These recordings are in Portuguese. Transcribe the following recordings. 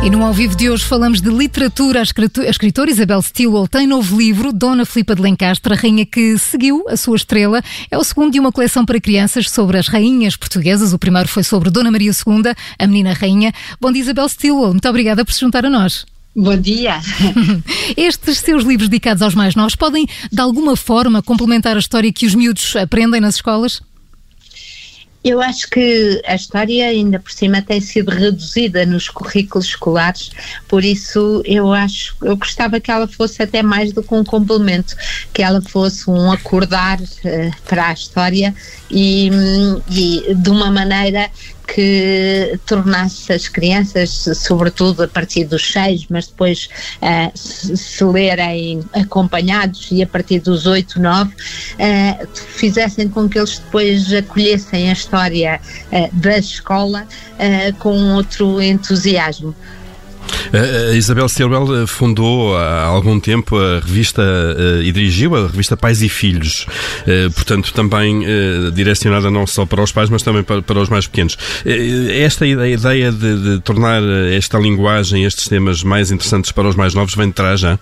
E no ao vivo de hoje falamos de literatura. A escritora Isabel Stilwell tem novo livro, Dona Filipa de Lencastre, a rainha que seguiu a sua estrela. É o segundo de uma coleção para crianças sobre as rainhas portuguesas. O primeiro foi sobre Dona Maria II, a menina rainha. Bom dia, Isabel Stilwell. Muito obrigada por se juntar a nós. Bom dia. Estes seus livros dedicados aos mais novos podem, de alguma forma, complementar a história que os miúdos aprendem nas escolas? Eu acho que a história, ainda por cima, tem sido reduzida nos currículos escolares, por isso eu acho, eu gostava que ela fosse até mais do que um complemento, que ela fosse um acordar uh, para a história e, e de uma maneira que tornasse as crianças, sobretudo a partir dos seis, mas depois uh, se, lerem acompanhados e a partir dos oito, nove, uh, fizessem com que eles depois acolhessem a história uh, da escola com outro entusiasmo. A Isabel Stilwell fundou há algum tempo a revista eh, e dirigiu a revista Pais e Filhos, eh, portanto também eh, direcionada não só para os pais, mas também para, para os mais pequenos. Esta ideia de, de tornar esta linguagem, estes temas mais interessantes para os mais novos, vem de trás já?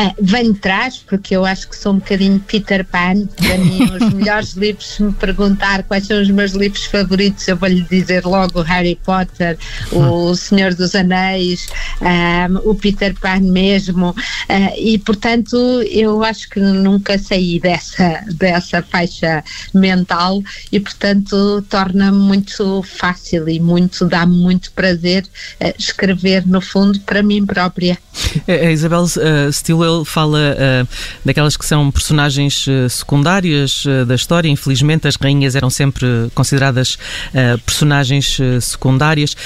Uh, venho de trás, porque eu acho que sou um bocadinho Peter Pan. Para mim, os melhores livros, se me perguntar quais são os meus livros favoritos, eu vou-lhe dizer logo Harry Potter, o Senhor dos Anéis, um, o Peter Pan mesmo. Uh, e, portanto, eu acho que nunca saí dessa, dessa faixa mental e, portanto, torna-me muito fácil e muito, dá-me muito prazer uh, escrever, no fundo, para mim própria. A Isabel uh, Stilwell fala uh, daquelas que são personagens uh, secundárias uh, da história. Infelizmente, as rainhas eram sempre consideradas personagens secundárias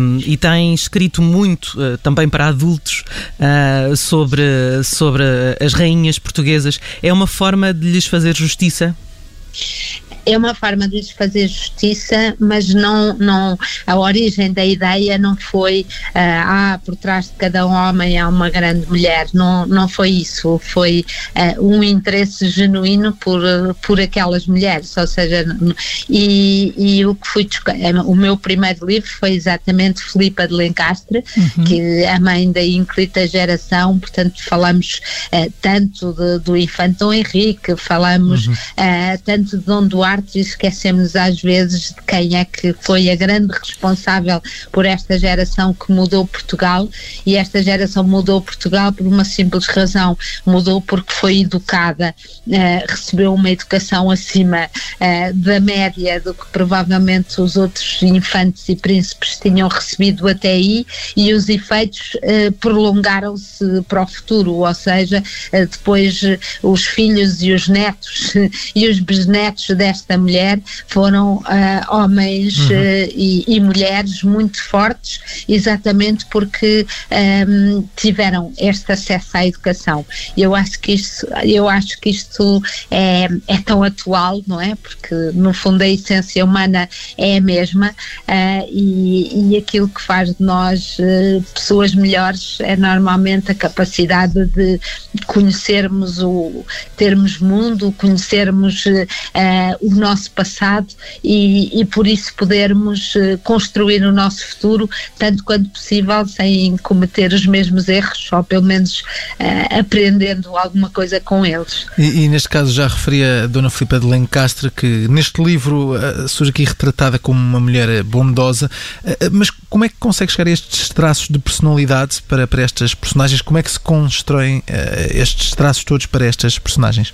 um, e tem escrito muito também para adultos sobre, sobre as rainhas portuguesas. É uma forma de lhes fazer justiça? É uma forma de lhes fazer justiça, mas não, não a origem da ideia não foi uh, ah, por trás de cada homem há uma grande mulher, não, não foi isso, foi uh, um interesse genuíno por, por aquelas mulheres, ou seja, e, e o que fui o meu primeiro livro foi exatamente Filipa de Lencastre, uhum. que é a mãe da ínclita geração, portanto falamos uh, tanto de, do infante Dom Henrique, falamos uhum. tanto de Dom Duarte parte e esquecemos às vezes de quem é que foi a grande responsável por esta geração que mudou Portugal e esta geração mudou Portugal por uma simples razão, mudou porque foi educada, uh, recebeu uma educação acima uh, da média do que provavelmente os outros infantes e príncipes tinham recebido até aí e os efeitos uh, prolongaram-se para o futuro, ou seja, depois os filhos e os netos e os bisnetos desta esta mulher foram uh, homens uhum. uh, e, e, mulheres muito fortes, exatamente porque um, ehm, tiveram este acesso à educação. Eu acho que isto, eu acho que isto é, é tão atual, não é? Porque no fundo a essência humana é a mesma uh, e, e aquilo que faz de nós pessoas melhores é normalmente a capacidade de conhecermos o termos mundo, conhecermos o o nosso passado e, e por isso podermos uh, construir o nosso futuro tanto quanto possível sem cometer os mesmos erros ou pelo menos uh, aprendendo alguma coisa com eles. E, e, neste caso já referia a Dona Filipa de Lencastre que neste livro uh, surge aqui retratada como uma mulher bondosa, mas como é que consegue chegar a estes traços de personalidade para, para estas personagens? Como é que se constroem estes traços todos para estas personagens?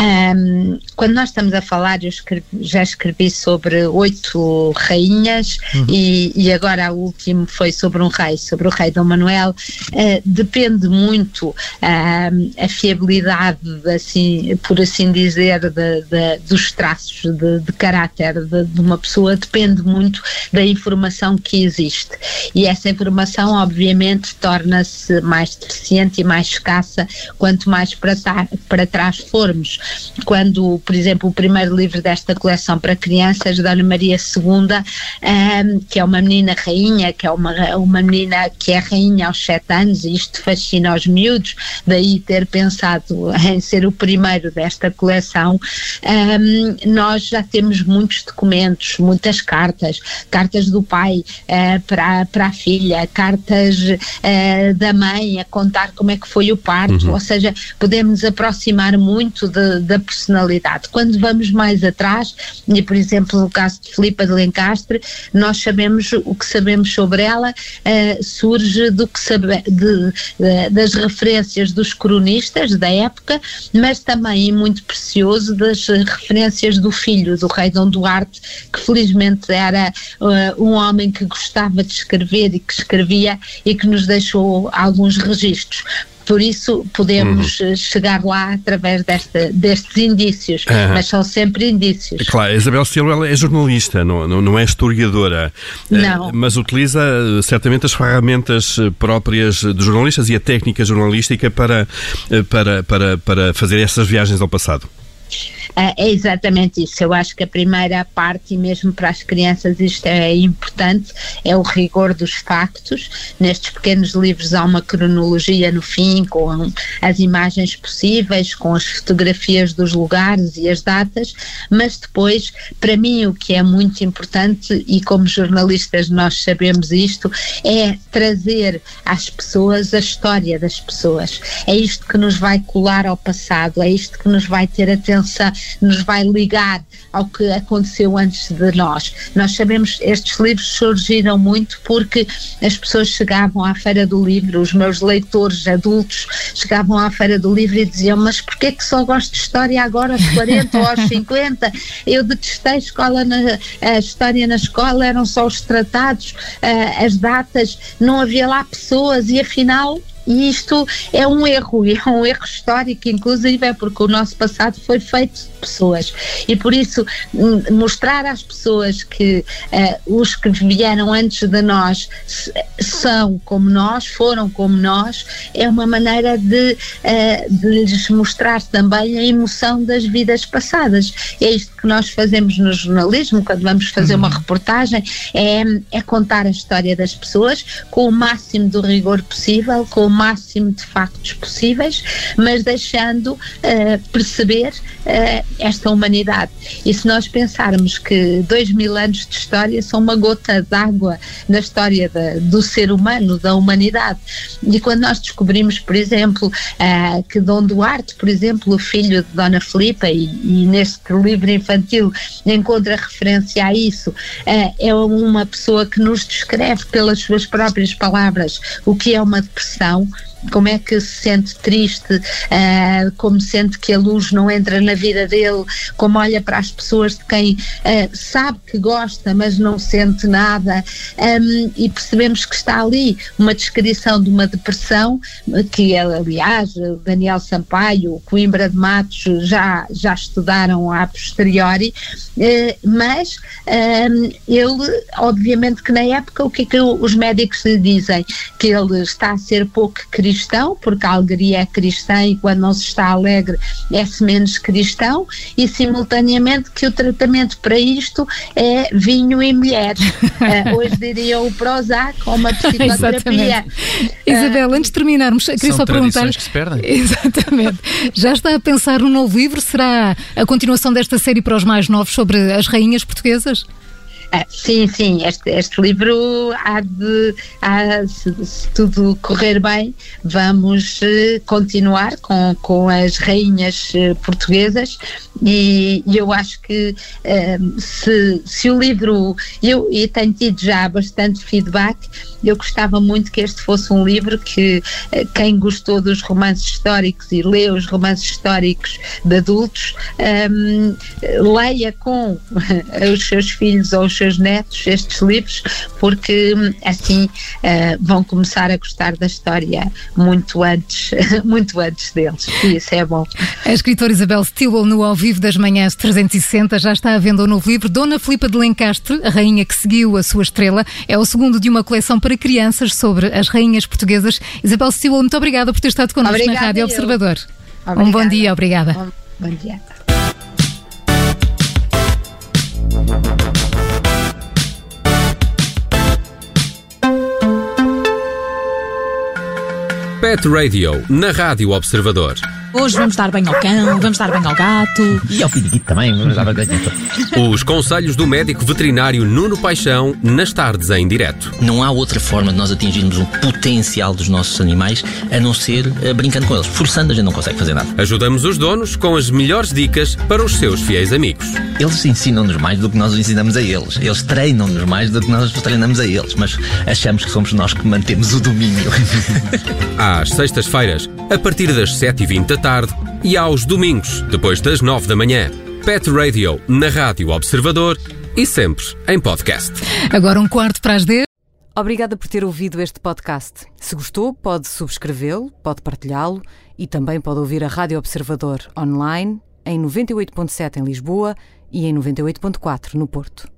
Um, quando nós estamos a falar eu escrevi, já escrevi sobre oito rainhas uhum. e, e, agora o último foi sobre um rei, sobre o rei Dom Manuel. Uh, depende muito uh, a fiabilidade, assim, por assim dizer, de, de, dos traços de, de caráter de, uma pessoa, depende muito da informação que existe. E essa informação, obviamente, torna-se mais deficiente e mais escassa quanto mais para, para trás formos. Quando, por exemplo, o primeiro livro livro desta coleção para crianças, Dona Maria II, um, que é uma menina rainha, que é uma, uma menina que é rainha aos sete anos, e isto fascina os miúdos, daí ter pensado em ser o primeiro desta coleção. Um, nós já temos muitos documentos, muitas cartas, cartas do pai uh, para, para a filha, cartas uh, da mãe a contar como é que foi o parto, uhum. ou seja, podemos aproximar muito de, da personalidade. Quando vamos mais atrás, e por exemplo no caso de Filipa de Lencastre, nós sabemos o que sabemos sobre ela uh, surge do que sabe, de, de, das referências dos cronistas da época, mas também muito precioso das referências do filho do rei Dom Duarte, que felizmente era uh, um homem que gostava de escrever e que escrevia e que nos deixou alguns registros. Por isso podemos uhum. Eh, chegar lá através desta, destes indícios, uhum. mas são sempre indícios. Claro, Isabel Silva é jornalista, não, não, não é historiadora, eh, não. mas utiliza eh, certamente as ferramentas próprias dos jornalistas e a técnica jornalística para, para, para, para fazer essas viagens ao passado. Uh, é exatamente isso. Eu acho que a primeira parte, e mesmo para as crianças isto é importante, é o rigor dos factos. Nestes pequenos livros há uma cronologia no fim, com as imagens possíveis, com as fotografias dos lugares e as datas, mas depois, para mim, o que é muito importante, e como jornalistas nós sabemos isto, é trazer às pessoas a história das pessoas. É isto que nos vai colar ao passado, é isto que nos vai ter atenção nos vai ligar ao que aconteceu antes de nós. Nós sabemos estes livros surgiram muito porque as pessoas chegavam à feira do livro, os meus leitores adultos chegavam à feira do livro e diziam: "Mas por que só gosto de história agora aos 40 ou aos 50? Eu detestei a escola na, a história na escola, eram só os tratados, uh, as datas, não havia lá pessoas e afinal e isto é um erro, é um erro histórico, inclusive, é porque o nosso passado foi feito de pessoas. E por isso, hum, mostrar às pessoas que uh, os que vieram antes de nós são como nós, foram como nós, é uma maneira de, uh, de lhes mostrar também a emoção das vidas passadas. É isto que nós fazemos no jornalismo, quando vamos fazer uhum. uma reportagem, é, é contar a história das pessoas com o máximo do rigor possível, com o máximo de factos possíveis, mas deixando uh, perceber uh, esta humanidade. E se nós pensarmos que dois mil anos de história são uma gota d'água na história da, do ser humano, da humanidade, e quando nós descobrimos, por exemplo, uh, que Dom Duarte, por exemplo, o filho de Dona Filipa, e, e neste livro infantil encontra referência a isso, é uma pessoa que nos descreve pelas suas próprias palavras o que é uma depressão, como é que se sente triste, uh, como sente que a luz não entra na vida dele, como olha para as pessoas de quem uh, sabe que gosta, mas não sente nada, um, e percebemos que está ali uma descrição de uma depressão, que aliás Daniel Sampaio, Coimbra de Matos já, já estudaram a posteriori, uh, mas um, ele, obviamente que na época, o que é que os médicos lhe dizem? Que ele está a ser pouco cristão, porque a alegria é cristã e quando não se está alegre é-se menos cristão, e simultaneamente que o tratamento para isto é vinho e mulheres. uh, hoje diria o Prozac ou uma psicoterapia. Uh, Isabel, antes de terminarmos, queria só perguntar. Que se perdem. Exatamente. Já está a pensar no novo livro? Será a continuação desta série para os mais novos sobre as rainhas portuguesas? Ah, sim, sim, este, este livro há de, há, se, se, tudo correr bem, vamos uh, continuar com, com as rainhas uh, portuguesas e, eu acho que uh, se, se o livro, eu e tenho tido já bastante feedback, eu gostava muito que este fosse um livro que quem gostou dos romances históricos e lê os romances históricos de adultos, um, leia com os seus filhos ou os seus netos estes livros, porque assim uh, vão começar a gostar da história muito antes, muito antes deles. E isso é bom. A escritora Isabel Stilwell, no Ao Vivo das Manhãs 360, já está à venda o um novo livro. Dona Filipa de Lencastre, a rainha que seguiu a sua estrela, é o segundo de uma coleção para crianças sobre as rainhas portuguesas. Isabel Stilwell, muito obrigada por ter estado connosco obrigada na Rádio Observador. Obrigada. Um bom dia, obrigada. Bom, bom dia. Pet Radio, na Rádio Observador. Hoje vamos dar bem ao cão, vamos dar bem ao gato. E ao periquito também, vamos dar bem Os conselhos do médico veterinário Nuno Paixão, nas tardes em direto. Não há outra forma de nós atingirmos o potencial dos nossos animais a não ser uh, brincando com eles. Forçando a gente não consegue fazer nada. Ajudamos os donos com as melhores dicas para os seus fiéis amigos. Eles ensinam-nos mais do que nós ensinamos a eles. Eles treinam-nos mais do que nós treinamos a eles. Mas achamos que somos nós que mantemos o domínio. Às sextas-feiras, a partir das 7h20 da tarde e aos domingos, depois das 9 da manhã. Pet Radio, na Rádio Observador e sempre em podcast. Agora um quarto para as 10. Obrigada por ter ouvido este podcast. Se gostou, pode subscrevê-lo, pode partilhá-lo e também pode ouvir a Rádio Observador online em 98.7 em Lisboa e em 98.4 no Porto.